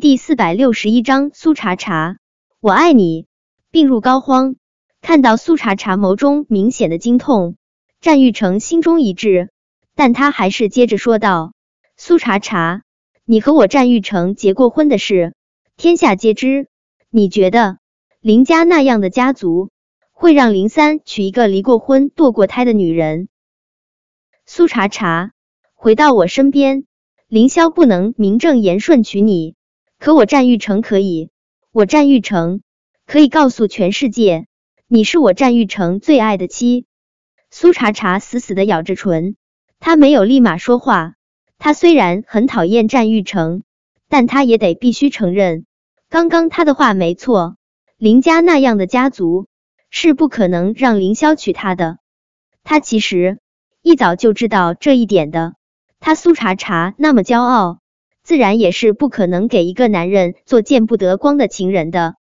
第四百六十一章苏茶茶，我爱你。病入膏肓，看到苏茶茶眸中明显的惊痛，战玉成心中一滞，但他还是接着说道：“苏茶茶，你和我战玉成结过婚的事，天下皆知。你觉得林家那样的家族会让林三娶一个离过婚、堕过胎的女人？苏茶茶，回到我身边，凌霄不能名正言顺娶你。”可我战玉成可以，我战玉成可以告诉全世界，你是我战玉成最爱的妻。苏茶茶死死的咬着唇，他没有立马说话。他虽然很讨厌战玉成，但他也得必须承认，刚刚他的话没错。林家那样的家族是不可能让凌霄娶她的。他其实一早就知道这一点的。他苏茶茶那么骄傲。自然也是不可能给一个男人做见不得光的情人的。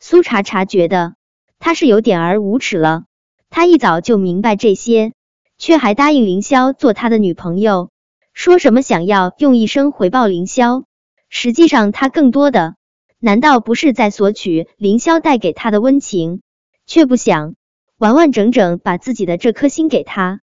苏茶茶觉得他是有点儿无耻了。他一早就明白这些，却还答应凌霄做他的女朋友，说什么想要用一生回报凌霄。实际上，他更多的难道不是在索取凌霄带给他的温情，却不想完完整整把自己的这颗心给他。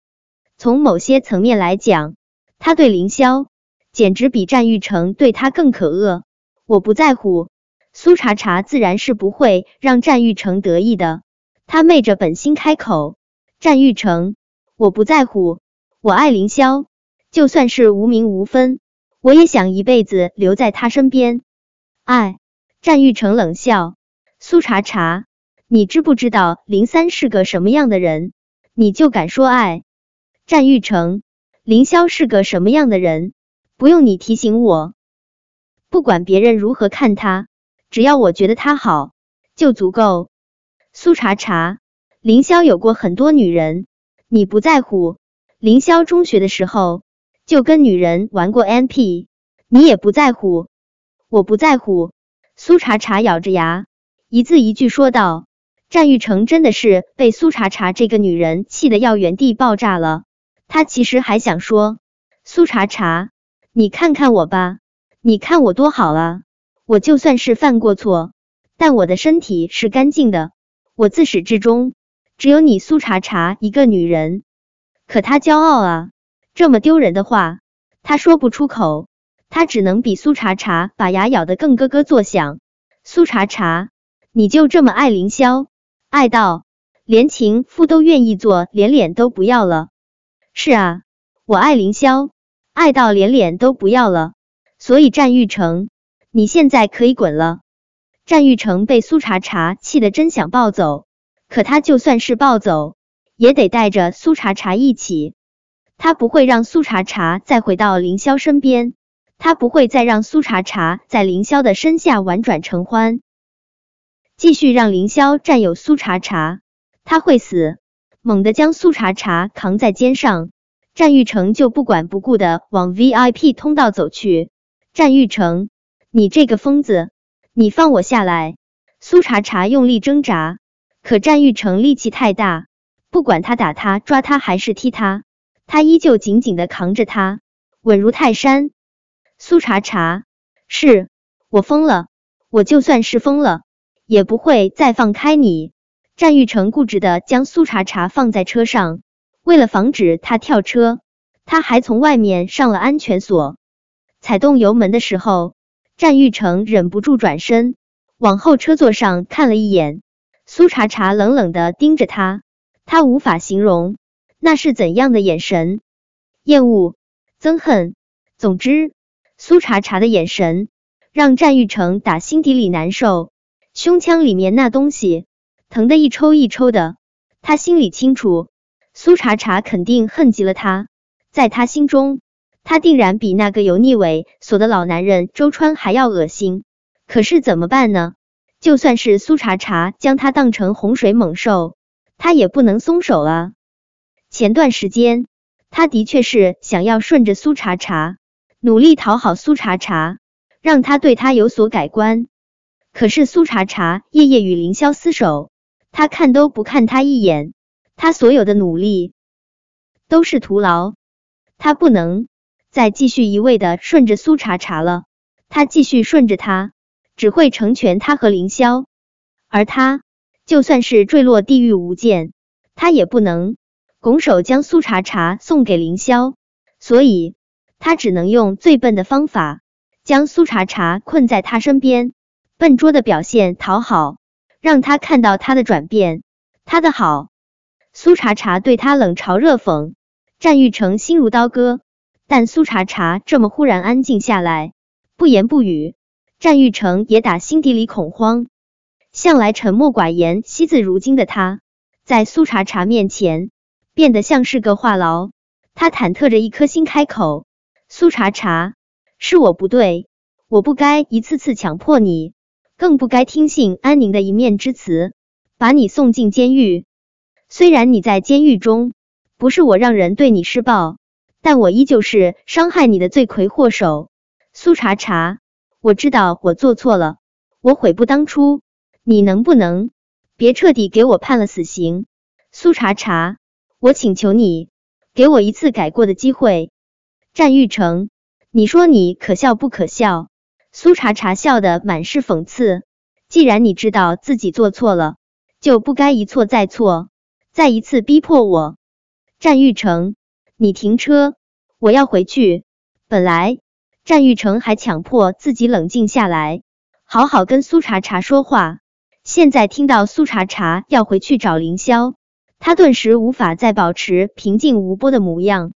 从某些层面来讲，他对凌霄。简直比战玉成对他更可恶。我不在乎，苏茶茶自然是不会让战玉成得意的。他昧着本心开口：“战玉成，我不在乎，我爱凌霄，就算是无名无分，我也想一辈子留在他身边。”哎？战玉成冷笑：“苏茶茶，你知不知道林三是个什么样的人？你就敢说爱？”战玉成：“凌霄是个什么样的人？”不用你提醒我，不管别人如何看他，只要我觉得他好就足够。苏茶茶，凌霄有过很多女人，你不在乎。凌霄中学的时候就跟女人玩过 NP，你也不在乎，我不在乎。苏茶茶咬着牙，一字一句说道。战玉成真的是被苏茶茶这个女人气得要原地爆炸了。他其实还想说，苏茶茶。你看看我吧，你看我多好啊！我就算是犯过错，但我的身体是干净的。我自始至终只有你苏茶茶一个女人。可他骄傲啊，这么丢人的话他说不出口，他只能比苏茶茶把牙咬得更咯咯作响。苏茶茶，你就这么爱凌霄，爱到连情妇都愿意做连脸都不要了？是啊，我爱凌霄。爱到连脸都不要了，所以战玉成，你现在可以滚了。战玉成被苏茶茶气得真想暴走，可他就算是暴走，也得带着苏茶茶一起。他不会让苏茶茶再回到凌霄身边，他不会再让苏茶茶在凌霄的身下婉转承欢，继续让凌霄占有苏茶茶，他会死。猛地将苏茶茶扛在肩上。战玉成就不管不顾的往 VIP 通道走去。战玉成，你这个疯子，你放我下来！苏茶茶用力挣扎，可战玉成力气太大，不管他打他、抓他还是踢他，他依旧紧紧的扛着他，稳如泰山。苏茶茶，是我疯了，我就算是疯了，也不会再放开你。战玉成固执的将苏茶茶放在车上。为了防止他跳车，他还从外面上了安全锁。踩动油门的时候，战玉成忍不住转身往后车座上看了一眼。苏茶茶冷冷的盯着他，他无法形容那是怎样的眼神，厌恶、憎恨。总之，苏茶茶的眼神让战玉成打心底里难受，胸腔里面那东西疼得一抽一抽的。他心里清楚。苏茶茶肯定恨极了他，在他心中，他定然比那个油腻猥琐的老男人周川还要恶心。可是怎么办呢？就算是苏茶茶将他当成洪水猛兽，他也不能松手啊。前段时间，他的确是想要顺着苏茶茶，努力讨好苏茶茶，让他对他有所改观。可是苏茶茶夜夜与凌霄厮守，他看都不看他一眼。他所有的努力都是徒劳，他不能再继续一味的顺着苏茶茶了。他继续顺着他，只会成全他和凌霄，而他就算是坠落地狱无间，他也不能拱手将苏茶茶送给凌霄，所以他只能用最笨的方法，将苏茶茶困在他身边，笨拙的表现讨好，让他看到他的转变，他的好。苏茶茶对他冷嘲热讽，战玉成心如刀割。但苏茶茶这么忽然安静下来，不言不语，战玉成也打心底里恐慌。向来沉默寡言、惜字如金的他，在苏茶茶面前变得像是个话痨。他忐忑着一颗心开口：“苏茶茶，是我不对，我不该一次次强迫你，更不该听信安宁的一面之词，把你送进监狱。虽然你在监狱中，不是我让人对你施暴。”但我依旧是伤害你的罪魁祸首，苏茶茶，我知道我做错了，我悔不当初。你能不能别彻底给我判了死刑？苏茶茶，我请求你给我一次改过的机会。战玉成，你说你可笑不可笑？苏茶茶笑得满是讽刺。既然你知道自己做错了，就不该一错再错，再一次逼迫我。战玉成。你停车，我要回去。本来战玉成还强迫自己冷静下来，好好跟苏茶茶说话。现在听到苏茶茶要回去找凌霄，他顿时无法再保持平静无波的模样。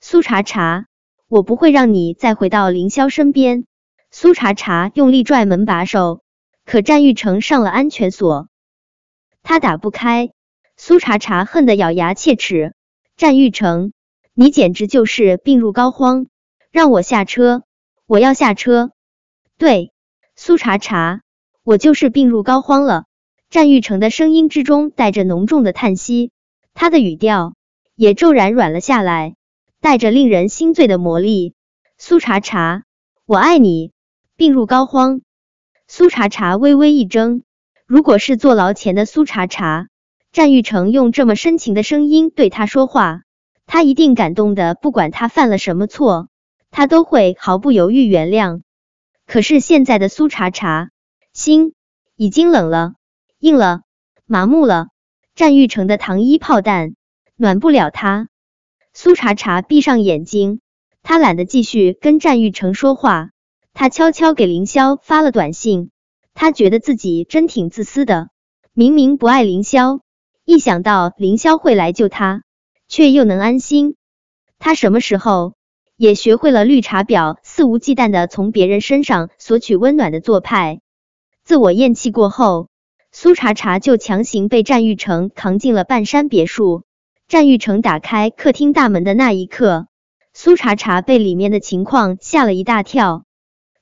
苏茶茶，我不会让你再回到凌霄身边。苏茶茶用力拽门把手，可战玉成上了安全锁，他打不开。苏茶茶恨得咬牙切齿，战玉成。你简直就是病入膏肓！让我下车，我要下车。对，苏茶茶，我就是病入膏肓了。战玉成的声音之中带着浓重的叹息，他的语调也骤然软了下来，带着令人心醉的魔力。苏茶茶，我爱你。病入膏肓。苏茶茶微微一怔，如果是坐牢前的苏茶茶，战玉成用这么深情的声音对他说话。他一定感动的，不管他犯了什么错，他都会毫不犹豫原谅。可是现在的苏茶茶心已经冷了、硬了、麻木了。战玉成的糖衣炮弹暖不了他。苏茶茶闭上眼睛，他懒得继续跟战玉成说话。他悄悄给凌霄发了短信。他觉得自己真挺自私的，明明不爱凌霄，一想到凌霄会来救他。却又能安心。他什么时候也学会了绿茶婊肆无忌惮的从别人身上索取温暖的做派？自我厌弃过后，苏茶茶就强行被战玉成扛进了半山别墅。战玉成打开客厅大门的那一刻，苏茶茶被里面的情况吓了一大跳。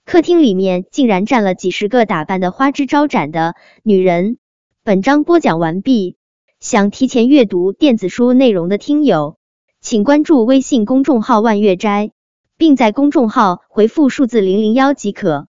客厅里面竟然站了几十个打扮的花枝招展的女人。本章播讲完毕。想提前阅读电子书内容的听友，请关注微信公众号“万月斋”，并在公众号回复数字零零幺即可。